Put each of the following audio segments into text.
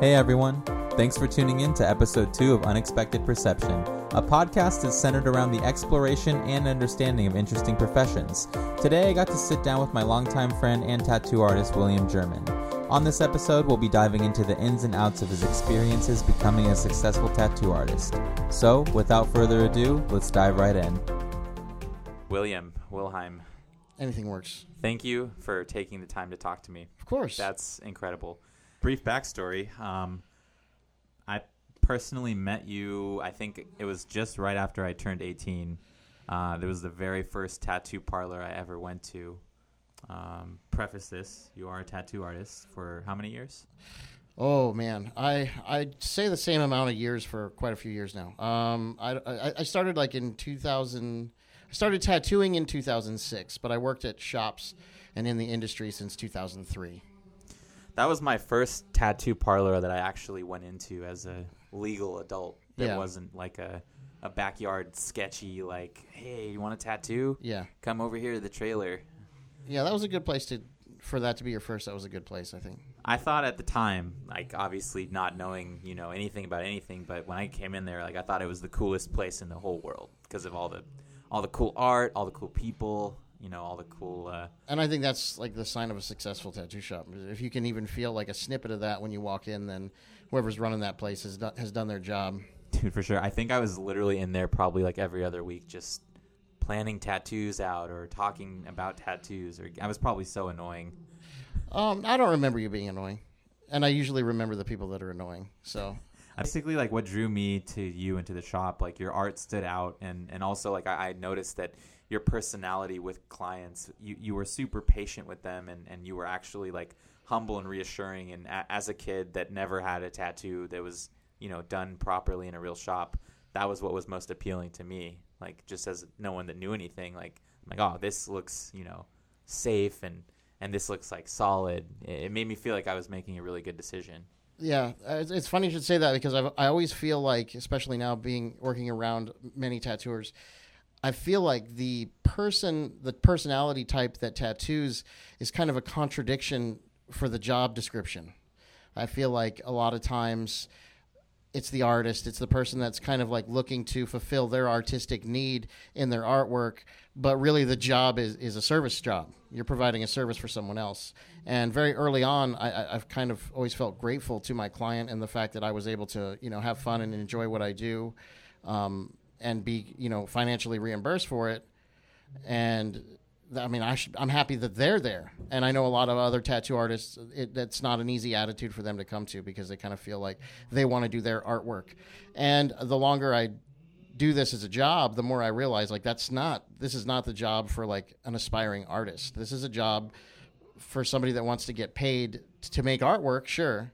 Hey everyone, thanks for tuning in to episode 2 of Unexpected Perception, a podcast that's centered around the exploration and understanding of interesting professions. Today I got to sit down with my longtime friend and tattoo artist William German. On this episode, we'll be diving into the ins and outs of his experiences becoming a successful tattoo artist. So, without further ado, let's dive right in. William Wilhelm, Anything works. thank you for taking the time to talk to me. Of course. That's incredible. Brief backstory. Um, I personally met you, I think it was just right after I turned 18. Uh, was the very first tattoo parlor I ever went to. Um, preface this you are a tattoo artist for how many years? oh man, I I say the same amount of years for quite a few years now. Um, I, I I started like in 2000. I started tattooing in 2006, but I worked at shops and in the industry since 2003. That was my first tattoo parlor that I actually went into as a legal adult. That Yeah. wasn't like a, a backyard sketchy, like, hey, you want a tattoo? Yeah, Come over here to the trailer. yeah, that was a good place to for that to be your first. That was a good place, I think. I thought at the time, like obviously not knowing, you know, anything about anything, but when I came in there, like I thought it was the coolest place in the whole world because of all the all the cool art, all the cool people, you know, all the cool uh And I think that's like the sign of a successful tattoo shop. If you can even feel like a snippet of that when you walk in, then whoever's running that place has done, has done their job. dude for sure. I think I was literally in there probably like every other week just planning tattoos out or talking about tattoos or I was probably so annoying. Um, I don't remember you being annoying, and I usually remember the people that are annoying. So Basically, like what drew me to you and to the shop, like your art stood out, and and also like I, I noticed that your personality with clients, you you were super patient with them, and and you were actually like humble and reassuring. And a, as a kid that never had a tattoo that was you know done properly in a real shop, that was what was most appealing to me. Like just as no one that knew anything, like I'm like oh this looks you know safe and and this looks like solid. It, made me feel like I was making a really good decision. yeah, it's, funny you should say that because I've, I always feel like, especially now being working around many tattooers, I feel like the person, the personality type that tattoos is kind of a contradiction for the job description. I feel like a lot of times it's the artist, it's the person that's kind of like looking to fulfill their artistic need in their artwork, but really the job is, is a service job. You're providing a service for someone else. And very early on, I, I've kind of always felt grateful to my client and the fact that I was able to, you know, have fun and enjoy what I do, um, and be, you know, financially reimbursed for it. And I mean, I should, I'm happy that they're there. And I know a lot of other tattoo artists, it, that's not an easy attitude for them to come to because they kind of feel like they want to do their artwork. And the longer I do this as a job, the more I realize like that's not, this is not the job for like an aspiring artist. This is a job for somebody that wants to get paid to make artwork, sure.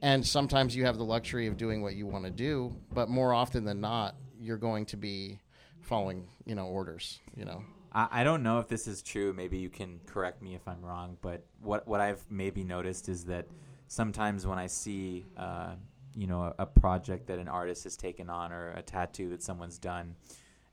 And sometimes you have the luxury of doing what you want to do, but more often than not, you're going to be following, you know, orders, you know. I, I don't know if this is true. Maybe you can correct me if I'm wrong. But what what I've maybe noticed is that sometimes when I see, uh, you know, a, a project that an artist has taken on or a tattoo that someone's done,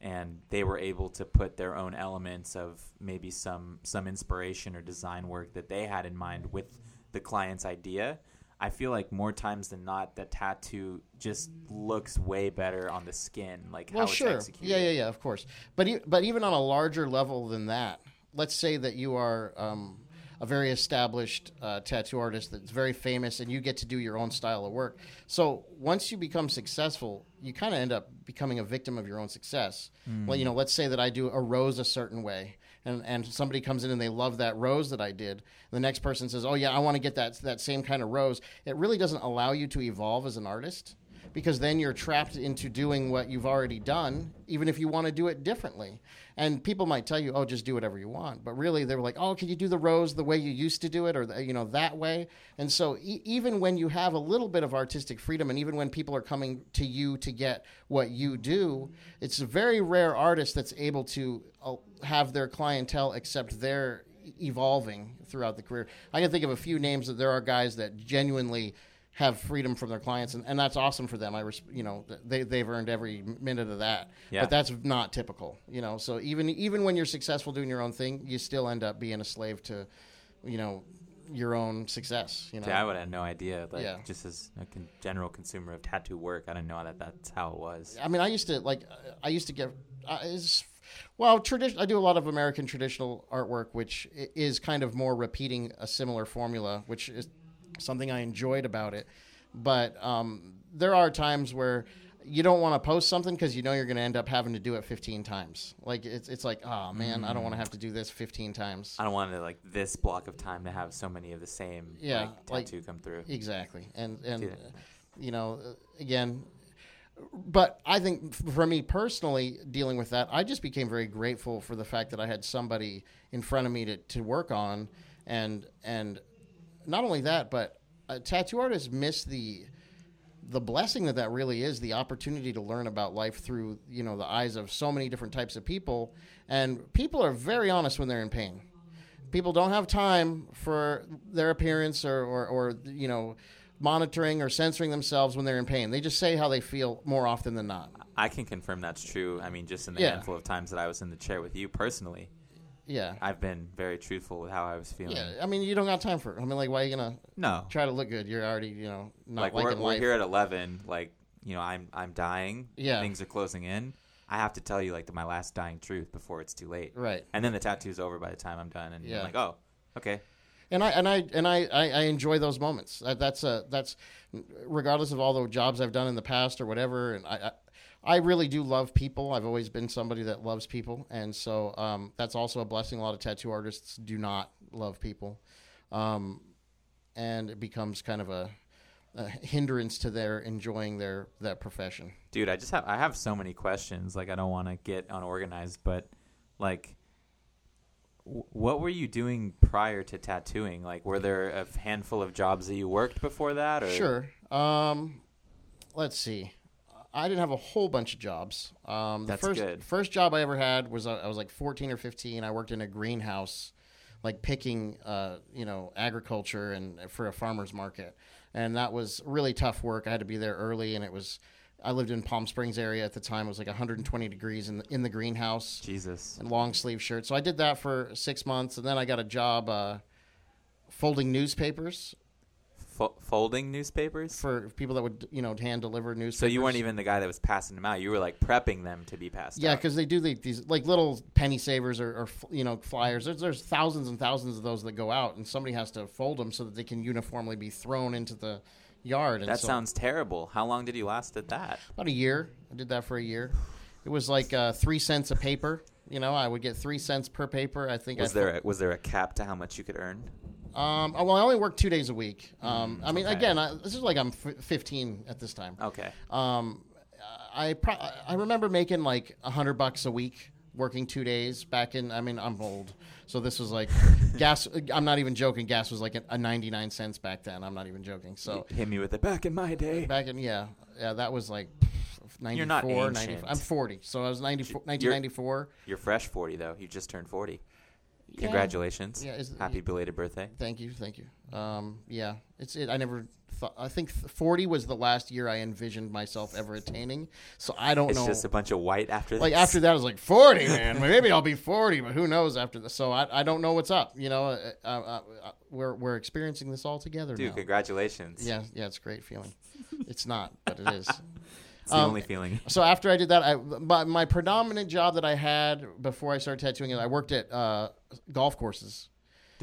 and they were able to put their own elements of maybe some some inspiration or design work that they had in mind with the client's idea. I feel like more times than not, the tattoo just looks way better on the skin, like Well, how sure. it's executed. Yeah, yeah, yeah, of course. But e- but even on a larger level than that, let's say that you are um, a very established uh, tattoo artist that's very famous, and you get to do your own style of work. So once you become successful, you kind of end up becoming a victim of your own success. Well, you know, let's say that I do a rose a certain way. And, and somebody comes in and they love that rose that I did. The next person says, "Oh yeah, I want to get that that same kind of rose." It really doesn't allow you to evolve as an artist because then you're trapped into doing what you've already done, even if you want to do it differently. And people might tell you, "Oh, just do whatever you want," but really they're like, "Oh, can you do the rose the way you used to do it, or the, you know that way?" And so e- even when you have a little bit of artistic freedom, and even when people are coming to you to get what you do, it's a very rare artist that's able to uh, have their clientele except they're evolving throughout the career. I can think of a few names that there are guys that genuinely have freedom from their clients, and, and that's awesome for them. I, res- you know, they they've earned every minute of that. Yeah. But that's not typical, you know. So even even when you're successful doing your own thing, you still end up being a slave to, you know, your own success. You know, Yeah, I would have no idea. Like, Yeah. just as a con- general consumer of tattoo work, I didn't know that that's how it was. I mean, I used to like, I used to get, uh, is, well, tradition. I do a lot of American traditional artwork, which is kind of more repeating a similar formula, which is something I enjoyed about it. But um, there are times where you don't want to post something because you know you're going to end up having to do it 15 times. Like it's it's like, oh man, I don't want to have to do this 15 times. I don't want to like this block of time to have so many of the same Yeah, like, like- tattoo come through. Exactly, and and uh, you know, again, but I think for me personally, dealing with that, I just became very grateful for the fact that I had somebody in front of me to, to work on, and and not only that, but uh, tattoo artists miss the the blessing that that really is the opportunity to learn about life through you know the eyes of so many different types of people. And people are very honest when they're in pain. People don't have time for their appearance or, or, or you know monitoring or censoring themselves when they're in pain. They just say how they feel more often than not. I can confirm that's true. I mean, just in the Yeah. handful of times that I was in the chair with you personally, yeah. I've been very truthful with how I was feeling. yeah i mean you don't got time for it. I mean like why are you gonna No, try to look good? You're already you know not like we're, we're here at 11 like you know i'm i'm dying. Yeah. things are closing in. I have to tell you like the, my last dying truth before it's too late. Right. And then the tattoo's over by the time i'm done and Yeah. i'm like oh okay and I and I and I, I, I enjoy those moments. That, that's a that's regardless of all the jobs I've done in the past or whatever. And I, I I really do love people. I've always been somebody that loves people, and so um, that's also a blessing. A lot of tattoo artists do not love people, um, and it becomes kind of a, hindrance to their enjoying their that profession. dude i just have i have so many questions like i don't want to get unorganized but like what were you doing prior to tattooing like were there a handful of jobs that you worked before that or Sure. Um, let's see. I didn't have a whole bunch of jobs. Um, the That's first, good. First job I ever had was uh, I was like 14 or 15. I worked in a greenhouse, like picking, uh, you know, agriculture and for a farmer's market, and that was really tough work. I had to be there early, and it was. I lived in Palm Springs area at the time. It was like 120 degrees in the, in the greenhouse jesus and long sleeve shirt. So I did that for six months, and then I got a job uh, folding newspapers Fo- folding newspapers for people that would you know hand deliver newspapers. so you weren't even the guy that was passing them out you were like prepping them to be passed yeah, because they do the, these like little penny savers or, or you know flyers. There's, there's thousands and thousands of those that go out, and somebody has to fold them so that they can uniformly be thrown into the yard. And that so, sounds terrible how long did you last at that about a year. I did that for a year. It was like uh, three cents a paper. You know, I would get three cents per paper. I think Was I there a, was there a cap to how much you could earn? Um, well, I only worked two days a week. Um, I mean, okay. again, I, this is like I'm f- 15 at this time. Okay. Um, I pro- I remember making like a hundred bucks a week working two days back in. I mean, I'm old, so this was like gas. I'm not even joking. Gas was like a, a 99 cents back then. I'm not even joking. So Hit me with it back in my day. back in yeah, yeah, that was like 94, You're not 95. I'm 40, so I was 94, You're- You're fresh 40 though. You just turned 40. Congratulations. Yeah, is- Happy belated birthday. Thank you, thank you. Um, yeah, it's it. I never thought. I think 40 was the last year I envisioned myself ever attaining. So I don't It's know. just a bunch of white after like this. after that, I was like 40, man. Maybe I'll be 40, but who knows after this? So I, I don't know what's up. You know, uh, uh, uh, we're we're experiencing this all together Dude, now. congratulations. Yeah, yeah, it's a great feeling. It's not, but it is. It's the Um, only feeling. So after I did that, I my, my predominant job that I had before I started tattooing, I worked at uh, golf courses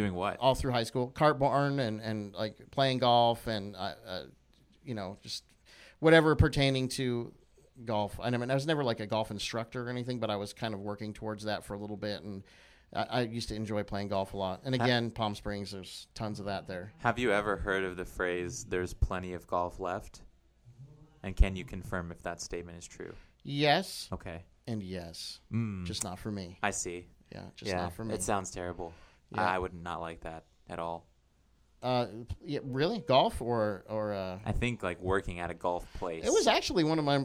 Doing what? all through high school, cart barn and and like playing golf and uh, uh, you know just whatever pertaining to golf. I mean, I was never like a golf instructor or anything, but I was kind of working towards that for a little bit, and I, I used to enjoy playing golf a lot. And again, Palm Springs, there's tons of that there. Have you ever heard of the phrase "there's plenty of golf left"? And can you confirm if that statement is true? Yes Okay. and yes, Mm, just not for me. I see. Yeah, just yeah, not for me. it sounds terrible. Yeah. I would not like that at all. Uh, yeah, really, golf or or uh, I think like working at a golf place. it was actually one of my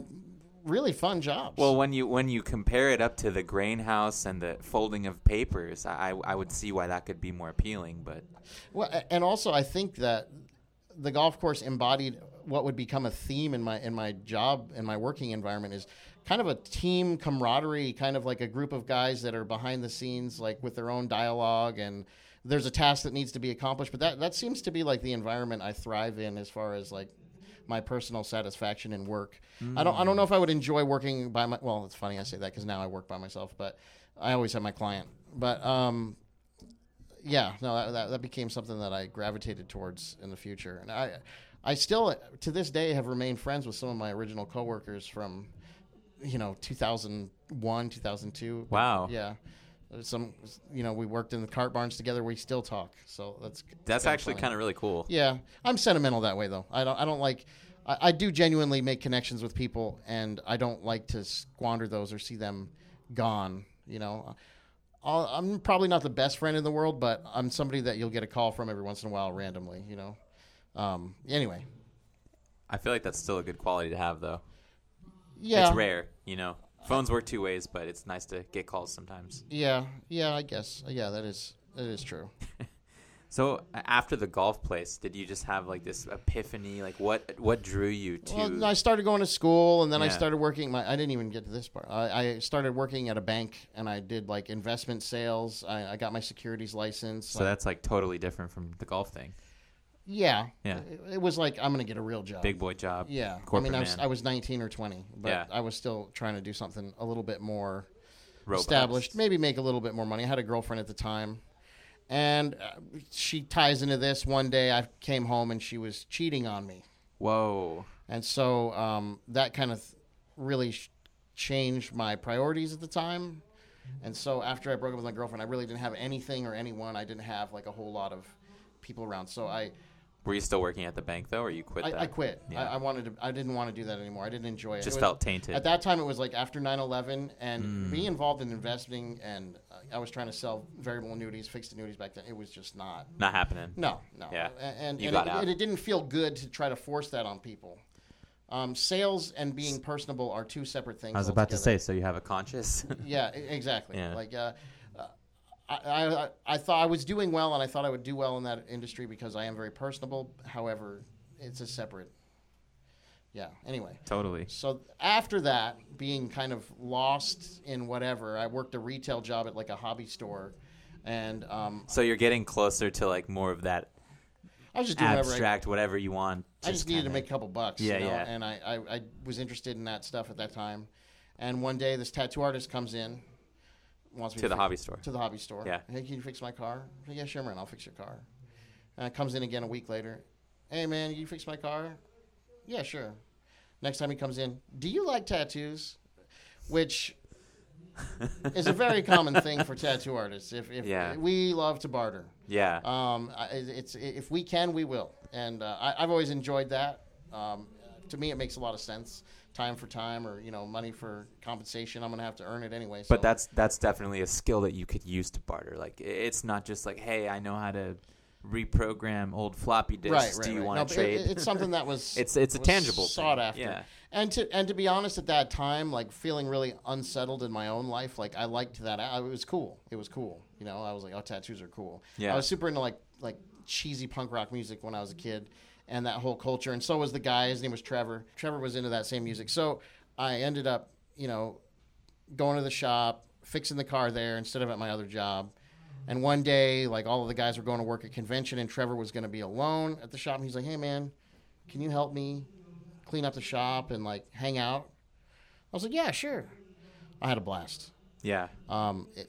really fun jobs. Well, when you when you compare it up to the grain house and the folding of papers, I I would see why that could be more appealing. But Well, and also I think that the golf course embodied what would become a theme in my in my job in my working environment is kind of a team camaraderie, kind of like a group of guys that are behind the scenes, like with their own dialogue and there's a task that needs to be accomplished. But that that seems to be like the environment I thrive in as far as like my personal satisfaction in work. I don't I don't know if I would enjoy working by my. Well, it's funny I say that because now I work by myself, but I always have my client. But um, yeah, no, that, that that became something that I gravitated towards in the future, and I I still to this day have remained friends with some of my original coworkers from you know 2001 2002 Wow. yeah. Some you know we worked in the cart barns together. We still talk. So that's That's kinda actually funny. kind of really cool. yeah. I'm sentimental that way though. I don't i don't like I, I do genuinely make connections with people and i don't like to squander those or see them gone you know? I'll, i'm probably not the best friend in the world but i'm somebody that you'll get a call from every once in a while randomly you know? Um, anyway. I feel like that's still a good quality to have, though. Yeah It's rare, you know. Phones work two ways, but it's nice to get calls sometimes. yeah yeah i guess yeah that is that is true So after the golf place, did you just have like this epiphany? Like what what drew you to? Well, I started going to school, and then I started working. My I didn't even get to this part. I, I started working at a bank, and I did like investment sales. I, I got my securities license. so that's like totally different from the golf thing. Yeah, Yeah. It, it was like I'm gonna get a real job. Big boy job. yeah. I mean, I was man. I was 19 or 20, but Yeah. I was still trying to do something a little bit more Robust. established. Maybe make a little bit more money. I had a girlfriend at the time. And uh, she ties into this. One day I came home and she was cheating on me. Whoa. And so um, that kind of really sh- changed my priorities at the time. And so after I broke up with my girlfriend, I really didn't have anything or anyone. I didn't have like a whole lot of people around. So I, Were you still working at the bank though, or you quit I, that? I quit. Yeah. I, I wanted to. I didn't want to do that anymore. I didn't enjoy it. Just It was- felt tainted. At that time, it was like after 9/11, and Mm. being involved in investing, and uh, I was trying to sell variable annuities, fixed annuities back then. It was just not. Not happening. No, no. Yeah. A- And, You and, got it, out. and it didn't feel good to try to force that on people. Um, sales and being personable are two separate things. I was about to say. So you have a conscious. Yeah, exactly. Yeah. Like, uh, I, I, I thought I was doing well, and I thought I would do well in that industry because I am very personable. However, it's a separate. Yeah. Anyway, totally. so after that, being kind of lost in whatever, I worked a retail job at like a hobby store, and um, So you're getting closer to like more of that I was just doing whatever I abstract, whatever you want. I just needed to kinda- make a couple bucks. Yeah, you know? yeah. And I, I, I was interested in that stuff at that time. And one day, this tattoo artist comes in, wants me to the fix- hobby store. to the hobby store. Yeah. Hey, can you fix my car? Yeah, sure, man. I'll fix your car. And it comes in again a week later. Hey, man, you fix my car? Yeah, sure. Next time he comes in, do you like tattoos? Which is a very common thing for tattoo artists. If, if Yeah. we love to barter. Yeah. Um, it's if we can, we will, and uh, I, I've always enjoyed that. Um, to me, it makes a lot of sense. Time for time, or you know, money for compensation. I'm gonna have to earn it anyway. So. But that's that's definitely a skill that you could use to barter. Like it's not just like, hey, I know how to reprogram old floppy disks. right, right. Do you right. want No, to it- trade? it's something that was it's it's a tangible sought thing. after. Yeah. And to and to be honest, at that time, like feeling really unsettled in my own life, like I liked that. I, it was cool. It was cool. You know, I was like, oh, tattoos are cool. Yeah. I was super into like like cheesy punk rock music when I was a kid, and that whole culture. And so was the guy. His name was Trevor. Trevor was into that same music. So I ended up, you know, going to the shop, fixing the car there instead of at my other job. And one day, like all of the guys were going to work at convention, and Trevor was going to be alone at the shop. And he's like, "Hey, man, can you help me clean up the shop and like hang out?" I was like, "Yeah, sure." I had a blast. Yeah. Um, it,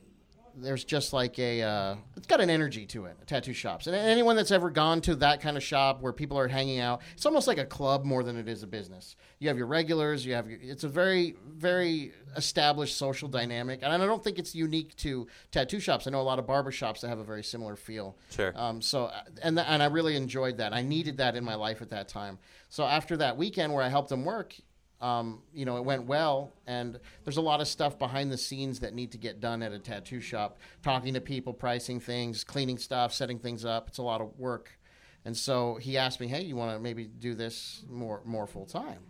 there's just like a, uh, it's got an energy to it. Tattoo shops, and anyone that's ever gone to that kind of shop where people are hanging out, it's almost like a club more than it is a business. You have your regulars, you have your, it's a very, very established social dynamic, and I don't think it's unique to tattoo shops. I know a lot of barber shops that have a very similar feel. Sure. Um, so and th- and I really enjoyed that. I needed that in my life at that time. So after that weekend where I helped them work, um, you know, it went well. And there's a lot of stuff behind the scenes that need to get done at a tattoo shop. Talking to people, pricing things, cleaning stuff, setting things up. It's a lot of work. And so he asked me, "Hey, you want to maybe do this more more full time?"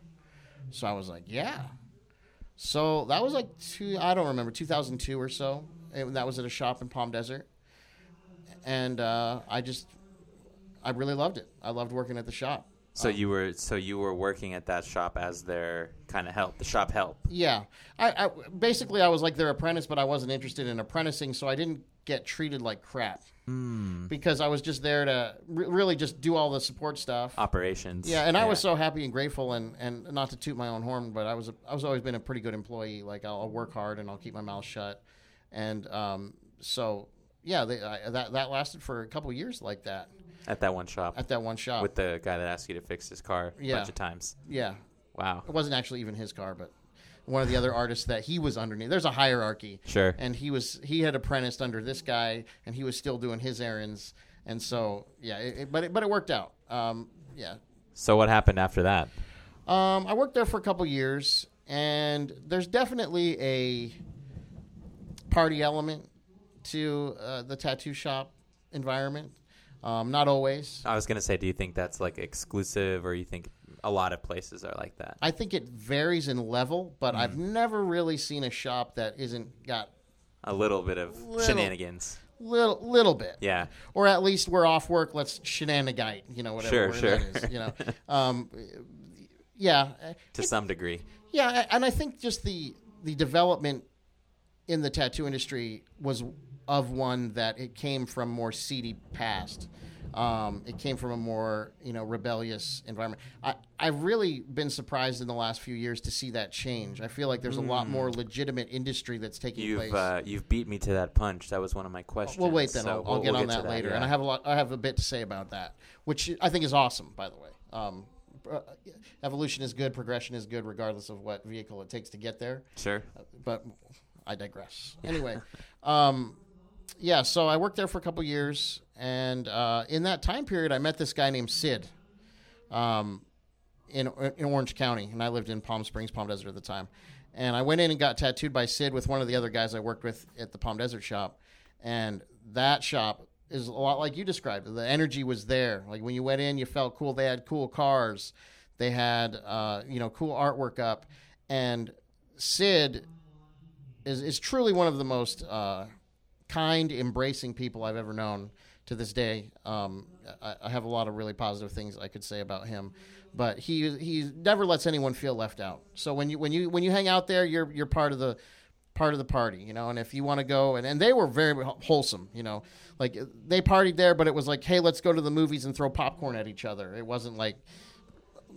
So I was like, "Yeah." So that was like two, I don't remember, 2002 or so. And that was at a shop in Palm Desert. And uh, I just, I really loved it. I loved working at the shop. So you were so you were working at that shop as their kind of help, the shop help. Yeah, I, I basically I was like their apprentice, but I wasn't interested in apprenticing, so I didn't get treated like crap Hmm. because I was just there to re- really just do all the support stuff. Operations. Yeah, and I was so happy and grateful, and, and not to toot my own horn, but I was a, I was always been a pretty good employee. Like I'll, I'll work hard and I'll keep my mouth shut, and um, so yeah, they, I, that that lasted for a couple years like that at that one shop at that one shop. with the guy that asked you to fix his car a bunch of times. yeah, Wow. it wasn't actually even his car, but one of the other artists that he was underneath. There's a hierarchy, Sure. and he was he had apprenticed under this guy, and he was still doing his errands, and so yeah, it, it, but it, but it worked out. Um, yeah, So what happened after that? Um, I worked there for a couple years, and there's definitely a party element to uh, the tattoo shop environment. Um, not always. I was gonna say, do you think that's like exclusive, or you think a lot of places are like that? I think it varies in level, but I've Mm. never really seen a shop that isn't got A little bit of Little. shenanigans. little little bit. Yeah. Or at least we're off work. Let's shenanigate. You know, whatever Sure, sure. that is. You know, um, yeah. To some degree. Yeah, and I think just the the development in the tattoo industry was of one that it came from more seedy past. Um, it came from a more you know rebellious environment. I I've really been surprised in the last few years to see that change. I feel like there's a lot more legitimate industry that's taking You've place. uh, you've beat me to that punch. That was one of my questions. We'll wait then. so I'll, I'll we'll- get we'll on that, later, yeah. and I have a lot. I have a bit to say about that, which I think is awesome. By the way, um, uh, evolution is good. Progression is good, regardless of what vehicle it takes to get there. sure. But I digress. Anyway, um, yeah. So I worked there for a couple years, and uh, in that time period, I met this guy named Sid. Um, in, in Orange County, and I lived in Palm Springs, Palm Desert at the time. And I went in and got tattooed by Sid with one of the other guys I worked with at the Palm Desert shop. And that shop is a lot like you described. The energy was there. Like when you went in, you felt cool. They had cool cars. They had uh, you know cool artwork up. And Sid is is truly one of the most uh, kind, embracing people I've ever known to this day. Um, I, I have a lot of really positive things I could say about him, but he he never lets anyone feel left out. So when you when you when you hang out there, you're you're part of the part of the party, you know. And if you want to go, and, and they were very wholesome, you know, like they partied there, but it was like, hey, let's go to the movies and throw popcorn at each other. It wasn't like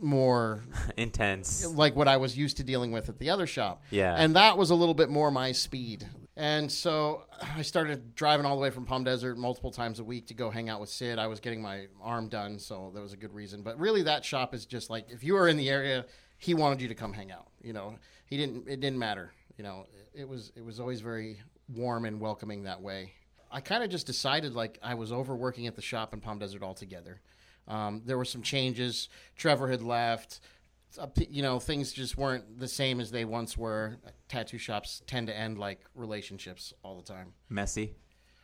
more Intense. like what I was used to dealing with at the other shop. Yeah. And that was a little bit more my speed. And so I started driving all the way from Palm Desert multiple times a week to go hang out with Sid. I was getting my arm done, so that was a good reason. But really, that shop is just like if you were in the area, he wanted you to come hang out. You know, he didn't. It didn't matter. You know, it was it was always very warm and welcoming that way. I kind of just decided like I was overworking at the shop in Palm Desert altogether. Um, there were some changes. Trevor had left. You know, things just weren't the same as they once were. Tattoo shops tend to end like relationships all the time Messy.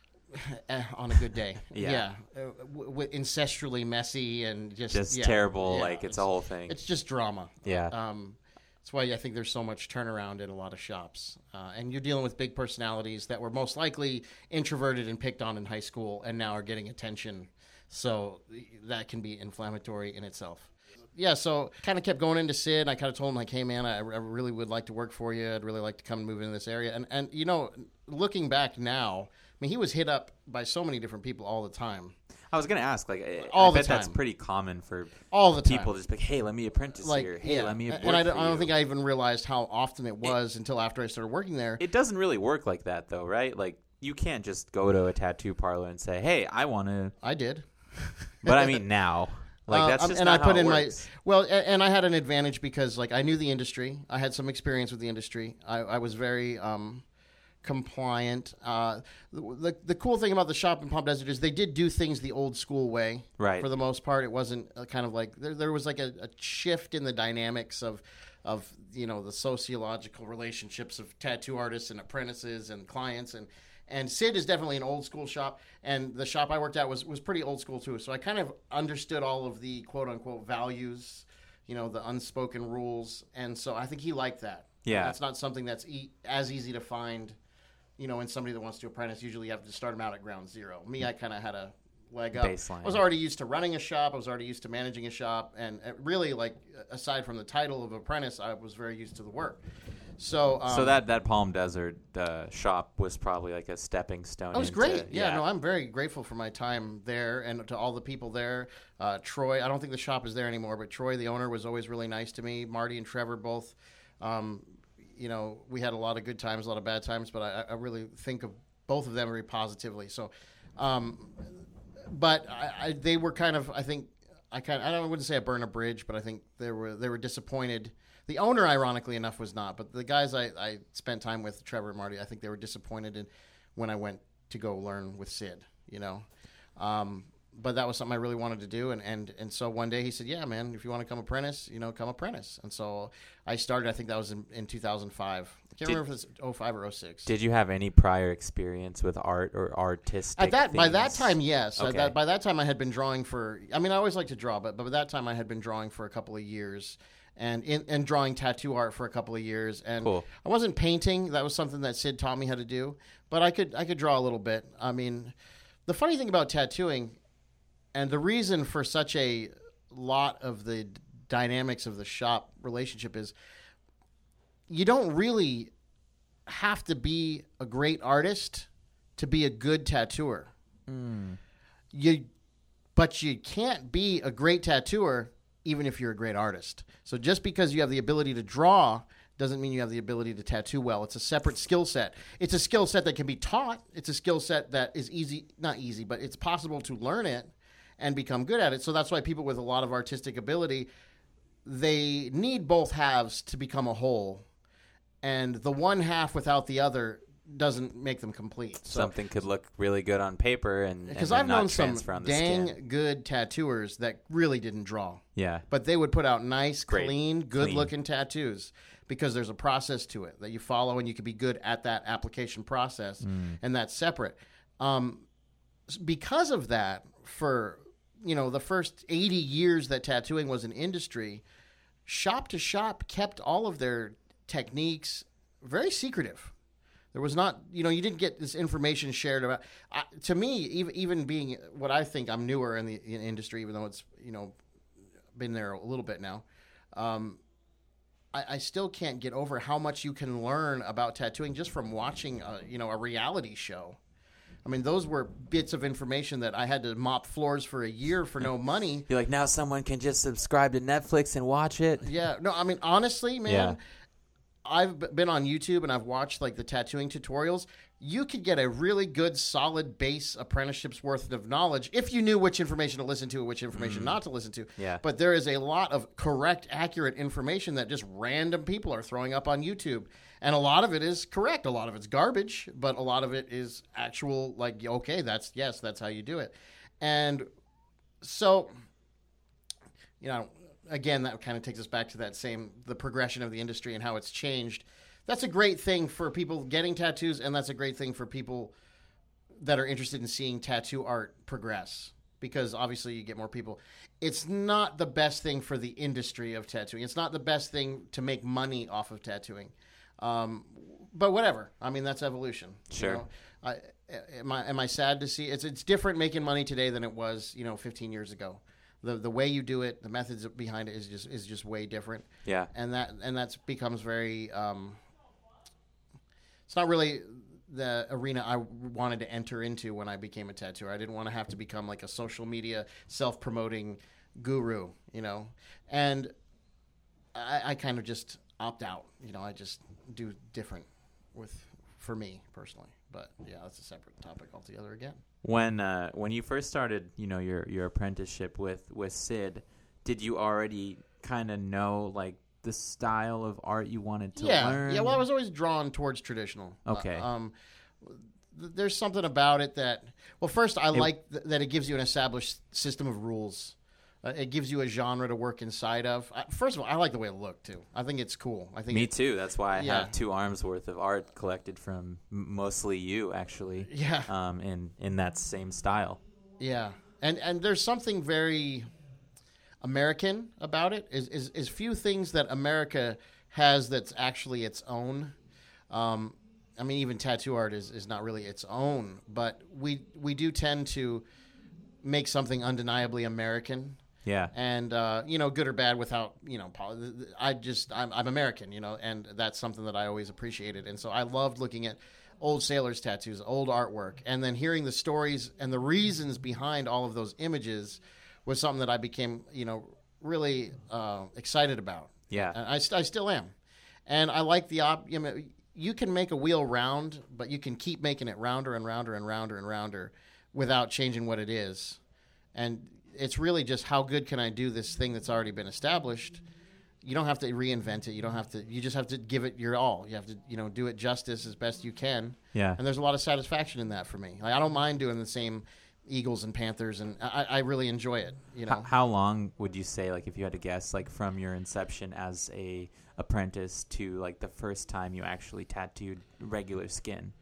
eh, on a good day. Yeah. Uh, w- w- incestually messy and just Just yeah, terrible. yeah, like it's, a whole thing. It's just drama. yeah. Um, that's why I think there's so much turnaround in a lot of shops. Uh, and you're dealing with big personalities that were most likely introverted and picked on in high school and now are getting attention. So that can be inflammatory in itself. Yeah, so kind of kept going into Sid. And I kind of told him like, "Hey, man, I, I really would like to work for you. I'd really like to come and move into this area." And and you know, looking back now, I mean, he was hit up by so many different people all the time, I was gonna ask. Like, all I bet that's pretty common for all the time. people. Just be like, hey, let me apprentice like, here. Hey, yeah. let me. And I don't, I don't think I even realized how often it was until after I started working there. it doesn't really work like that, though, right? Like, you can't just go to a tattoo parlor and say, "Hey, I want to." I did. But I mean, now, like Uh, that's um, just and I put in works. my well, and I had an advantage because like I knew the industry. I had some experience with the industry. I, I was very um, compliant. Uh, the, the the cool thing about the shop in Palm Desert is they did do things the old school way. Right. For the most part, it wasn't uh, kind of like there, there was like a, a shift in the dynamics of of you know the sociological relationships of tattoo artists and apprentices and clients and and Sid is definitely an old school shop, and the shop I worked at was was pretty old school too. So I kind of understood all of the quote unquote values, you know, the unspoken rules, and so I think he liked that. Yeah. that's not something that's e- as easy to find, you know, in somebody that wants to apprentice. Usually, you have to start them out at ground zero. Me, I kind of had a leg up. Baseline. I was already used to running a shop. I was already used to managing a shop, and uh, really, like aside from the title of apprentice, I was very used to the work. So um, so that that Palm Desert uh, shop was probably like a stepping stone. It was into- great. Yeah, no, I'm very grateful for my time there and to all the people there. Uh, Troy, I don't think the shop is there anymore, but Troy, the owner, was always really nice to me. Marty and Trevor both. Um, you know, we had a lot of good times, a lot of bad times, but I, I really think of both of them very positively. So, um, but I, I, they were kind of, I think, I kind, I wouldn't say I burned a bridge, but I think they were they were disappointed. The owner, ironically enough, was not, but the guys I, I spent time with, Trevor and Marty, I think they were disappointed in when I went to go learn with Sid. You know, um, but that was something I really wanted to do, and, and and so one day he said, "Yeah, man, if you want to come apprentice, you know, come apprentice." And so I started. I think that was in, in 2005. Can't Did- remember if it's 05 or 06. Did you have any prior experience with art or artistic? At that by that time, yes. At Okay. that, by that time, I had been drawing for. I mean, I always like to draw, but but by that time, I had been drawing for a couple of years, and in, and drawing tattoo art for a couple of years. And Cool. I wasn't painting. That was something that Sid taught me how to do. But I could I could draw a little bit. I mean, the funny thing about tattooing, and the reason for such a lot of the dynamics of the shop relationship is, you don't really have to be a great artist to be a good tattooer. Hmm. You, but you can't be a great tattooer even if you're a great artist. So just because you have the ability to draw doesn't mean you have the ability to tattoo well. It's a separate skill set. It's a skill set that can be taught. It's a skill set that is easy, not easy, but it's possible to learn it and become good at it. So that's why people with a lot of artistic ability they need both halves to become a whole. And the one half without the other doesn't make them complete. So Something could look really good on paper and because I've known some dang skin. good tattooers that really didn't draw, Yeah. but they would put out nice, Great. clean, good-looking tattoos because there's a process to it that you follow, and you can be good at that application process, and that's separate. Um, because of that, for you know the first 80 years that tattooing was an industry, shop to shop kept all of their techniques very secretive. There was not, you know, you didn't get this information shared about. I to me, even even being what I think I'm newer in the in industry, even though it's you know been there a little bit now. Um, I, I still can't get over how much you can learn about tattooing just from watching, a, you know, a reality show. I mean, those were bits of information that I had to mop floors for a year for no money. Be like, now someone can just subscribe to Netflix and watch it. Yeah, no, I mean honestly, man, Yeah. I've been on YouTube and I've watched like the tattooing tutorials. You could get a really good, solid base apprenticeship's worth of knowledge if you knew which information to listen to and which information mm-hmm. not to listen to. Yeah. But there is a lot of correct, accurate information that just random people are throwing up on YouTube. And a lot of it is correct. A lot of it's garbage, but a lot of it is actual, like, okay, that's, yes, that's how you do it. And so you know, again, that kind of takes us back to that same the progression of the industry and how it's changed. That's a great thing for people getting tattoos, and that's a great thing for people that are interested in seeing tattoo art progress because obviously you get more people. It's not the best thing for the industry of tattooing. It's not the best thing to make money off of tattooing. Um, but whatever. I mean, that's evolution. you Sure. know? I, am I am I sad to see it's it's different making money today than it was you know 15 years ago. The the way you do it, the methods behind it is just is just way different, Yeah. and that and that's becomes very. Um, it's not really the arena I wanted to enter into when I became a tattooer. I didn't want to have to become like a social media self promoting guru, you know, and I, I kind of just opt out. You know, I just do different with for me personally. But yeah, that's a separate topic altogether again. When uh, when you first started, you know, your your apprenticeship with with Sid, did you already kind of know like the style of art you wanted to yeah, learn? yeah. Well, I was always drawn towards traditional. Okay. Uh, um, th- there's something about it that. Well, first, I like th- that it gives you an established system of rules. Uh, it gives you a genre to work inside of. First of all, I like the way it looked too. I think it's cool. I think Me it- too. That's why I Yeah. have two arms worth of art collected from mostly you, actually. Yeah. Um, in in that same style. Yeah, and and there's something very American about it. Is is, is few things that America has that's actually its own. Um, I mean, even tattoo art is, is not really its own, but we we do tend to make something undeniably American. Yeah. and uh, you know, good or bad, without you know, I just I'm, I'm American, you know, and that's something that I always appreciated, and so I loved looking at old sailors' tattoos, old artwork, and then hearing the stories and the reasons behind all of those images was something that I became, you know, really uh, excited about. Yeah. And I, st- I still am, and I like the op. You, know, you can make a wheel round, but you can keep making it rounder and rounder and rounder and rounder without changing what it is. And it's really just how good can I do this thing that's already been established. You don't have to reinvent it. You don't have to. You just have to give it your all. You have to, you know, do it justice as best you can. Yeah. And there's a lot of satisfaction in that for me. Like, I don't mind doing the same Eagles and Panthers, and I, I really enjoy it. You know, How, how long would you say, like, if you had to guess, like, from your inception as a apprentice to like the first time you actually tattooed regular skin?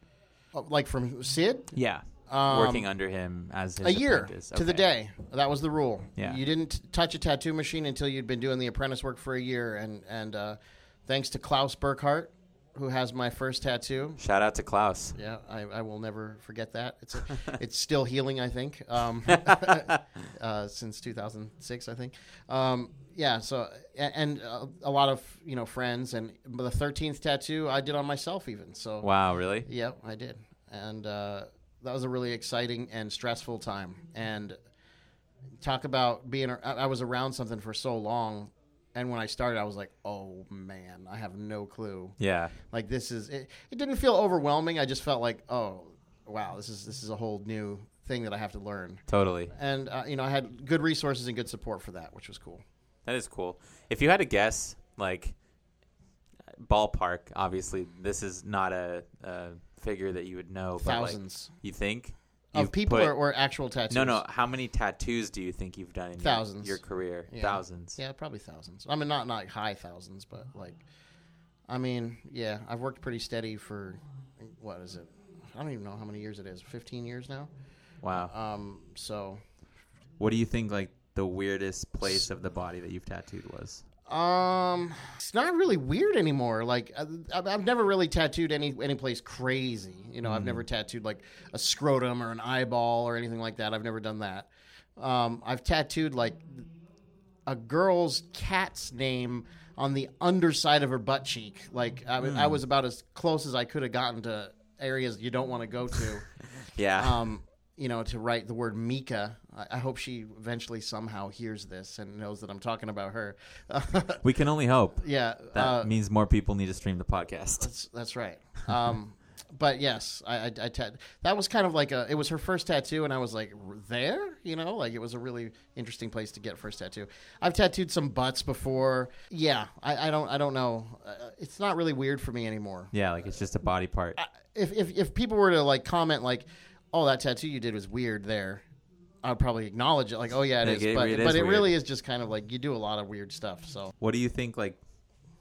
Oh, like from Sid, Yeah. Um, Working under him as his a year apprentice. to the day. That was the rule. Yeah. You didn't touch a tattoo machine until you'd been doing the apprentice work for a year, and and uh, thanks to Klaus Burkhardt, who has my first tattoo. Shout out to Klaus. Yeah, I, I will never forget that. It's a, it's still healing, I think, um, uh, since 2006, I think. Um, yeah, so and uh, a lot of you know friends, and the 13th tattoo I did on myself even. So Wow, really? Yep, I did, and uh, that was a really exciting and stressful time. And talk about being, I was around something for so long, and when I started, I was like, "Oh man, I have no clue." Yeah. Like this is, it, it didn't feel overwhelming. I just felt like, "Oh, wow, this is this is a whole new thing that I have to learn." Totally. And uh, you know, I had good resources and good support for that, which was cool. That is cool. If you had to guess, like ballpark, obviously this is not a, a figure that you would know. But like, Thousands you think of people put- or, or actual tattoos. no, no. How many tattoos do you think you've done in your- Thousands. Your, career? Yeah. Thousands. Yeah, probably thousands. I mean, not not high thousands, but like, I mean, yeah, I've worked pretty steady for what is it? I don't even know how many years it is. Fifteen years now. Wow. Um, so, What do you think? Like the weirdest place of the body that you've tattooed was? Um, it's not really weird anymore. Like, I- I've, never really tattooed any any place crazy. You know, I've never tattooed like a scrotum or an eyeball or anything like that. I've never done that. Um, I've tattooed like a girl's cat's name on the underside of her butt cheek. Like I, I was about as close as I could have gotten to areas you don't want to go to. Yeah. um, you know, to write the word Mika. I, I hope she eventually somehow hears this and knows that I'm talking about her. we can only hope. yeah, That uh, means more people need to stream the podcast. that's that's right. Um, but yes, I, I, I that was kind of like a. It was her first tattoo, and I was like, there, you know, like it was a really interesting place to get a first tattoo. I've tattooed some butts before. Yeah, I, I don't, I don't know. Uh, it's not really weird for me anymore. Yeah, like it's just a body part. If if if people were to like comment like, oh, that tattoo you did was weird there. I'd probably acknowledge it, like, oh yeah, it Like, is, it- but it is but it really is just kind of like you do a lot of weird stuff. So What do you think like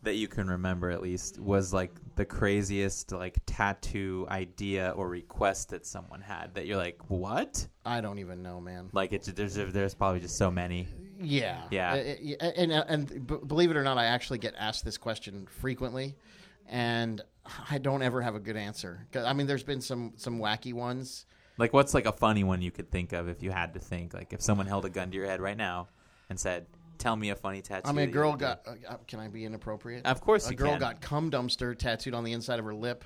that you can remember at least was like the craziest like tattoo idea or request that someone had that you're like, "What?" I don't even know, man. Like it's there's there's probably just so many. Yeah, Yeah. Uh, uh, and and, and believe it or not, I actually get asked this question frequently, and I don't ever have a good answer. I mean, there's been some some wacky ones. Like what's like a funny one you could think of if you had to think like if someone held a gun to your head right now and said, "Tell me a funny tattoo." I mean, a that you girl would do." got. Uh, uh, can I be inappropriate? Of course a you girl can. got cum dumpster tattooed on the inside of her lip.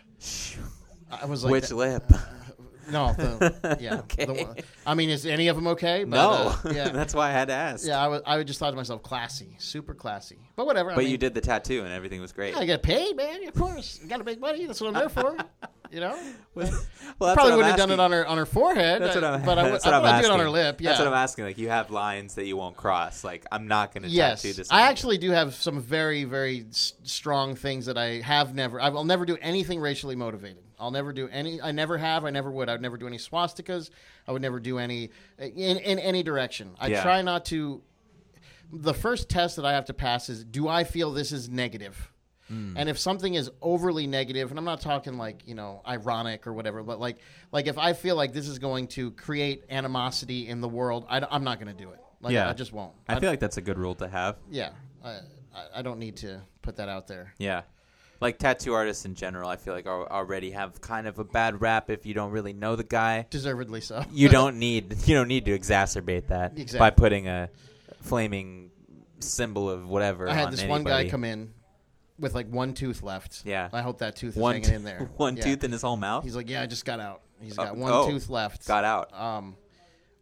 I was like, Which that- lip? no, the, yeah. Okay. the one- I mean, is any of them okay? But, no. uh, yeah. That's why I had to ask. Yeah, I was, I just thought to myself, classy, super classy. But whatever. I But mean, you did the tattoo and everything was great. I get paid, man. Of course, got to make money. That's what I'm there for. You know. well, that's Probably what I'm wouldn't have done asking. it on her on her forehead. That's what uh, I'm. But I would, that's I what I'm would do it on asking. her lip. Yeah. That's what I'm asking. Like you have lines that you won't cross. Like I'm not going to Yes, tattoo this. I on you. actually do have some very, very s- strong things that I have never. I will never do anything racially motivated. I'll never do any. I never have. I never would. I would never do any swastikas. I would never do any in in any direction. I Yeah. try not to. The first test that I have to pass is: Do I feel this is negative? Hmm. And if something is overly negative, and I'm not talking like you know ironic or whatever, but like like if I feel like this is going to create animosity in the world, I, am not going to do it. Like, Yeah. I just won't. I feel like that's a good rule to have. Yeah, I, I, I don't need to put that out there. Yeah. Like tattoo artists in general, I feel like al- already have kind of a bad rap if you don't really know the guy. Deservedly so. You don't need you don't need to exacerbate that by putting a flaming symbol of whatever. I had on this one guy anybody. come in with like one tooth left. Yeah. I hope that tooth is one hanging in there. one Yeah. tooth in his whole mouth. He's like, yeah, I just got out. He's Oh, got one oh. tooth left. Got out. Um,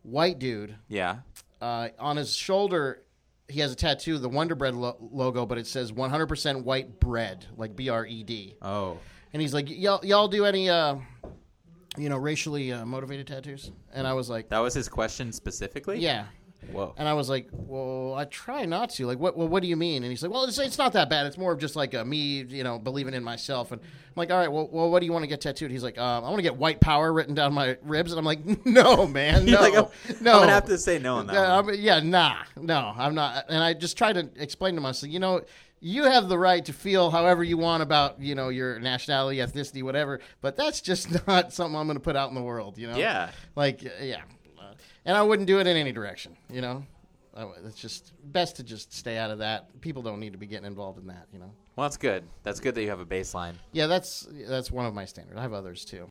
white dude. Yeah. Uh, on his shoulder, he has a tattoo, the Wonder Bread lo- logo, but it says 100% white bread, like B R E D. Oh. And he's like, y'all, y'all do any, uh, you know, racially uh, motivated tattoos? And I was like, That was his question specifically. yeah. Whoa. And I was like, well, I try not to. Like, what? Well, what do you mean? And he's like, well, it's, it's not that bad. It's more of just like a me, you know, believing in myself. And I'm like, all right, well, well what do you want to get tattooed? He's like, um, I want to get white power written down my ribs. And I'm like, no, man, no, like, I'm, no. I'm gonna have to say no on that. Yeah, one. Yeah, nah, no, I'm not. And I just tried to explain to myself, you know, you have the right to feel however you want about, you know, your nationality, ethnicity, whatever. But that's just not something I'm going to put out in the world, you know. Yeah. Like, uh, yeah, Uh, and I wouldn't do it in any direction, you know. It's just best to just stay out of that. People don't need to be getting involved in that, you know. Well, that's good. That's good that you have a baseline. Yeah, that's that's one of my standards. I have others too.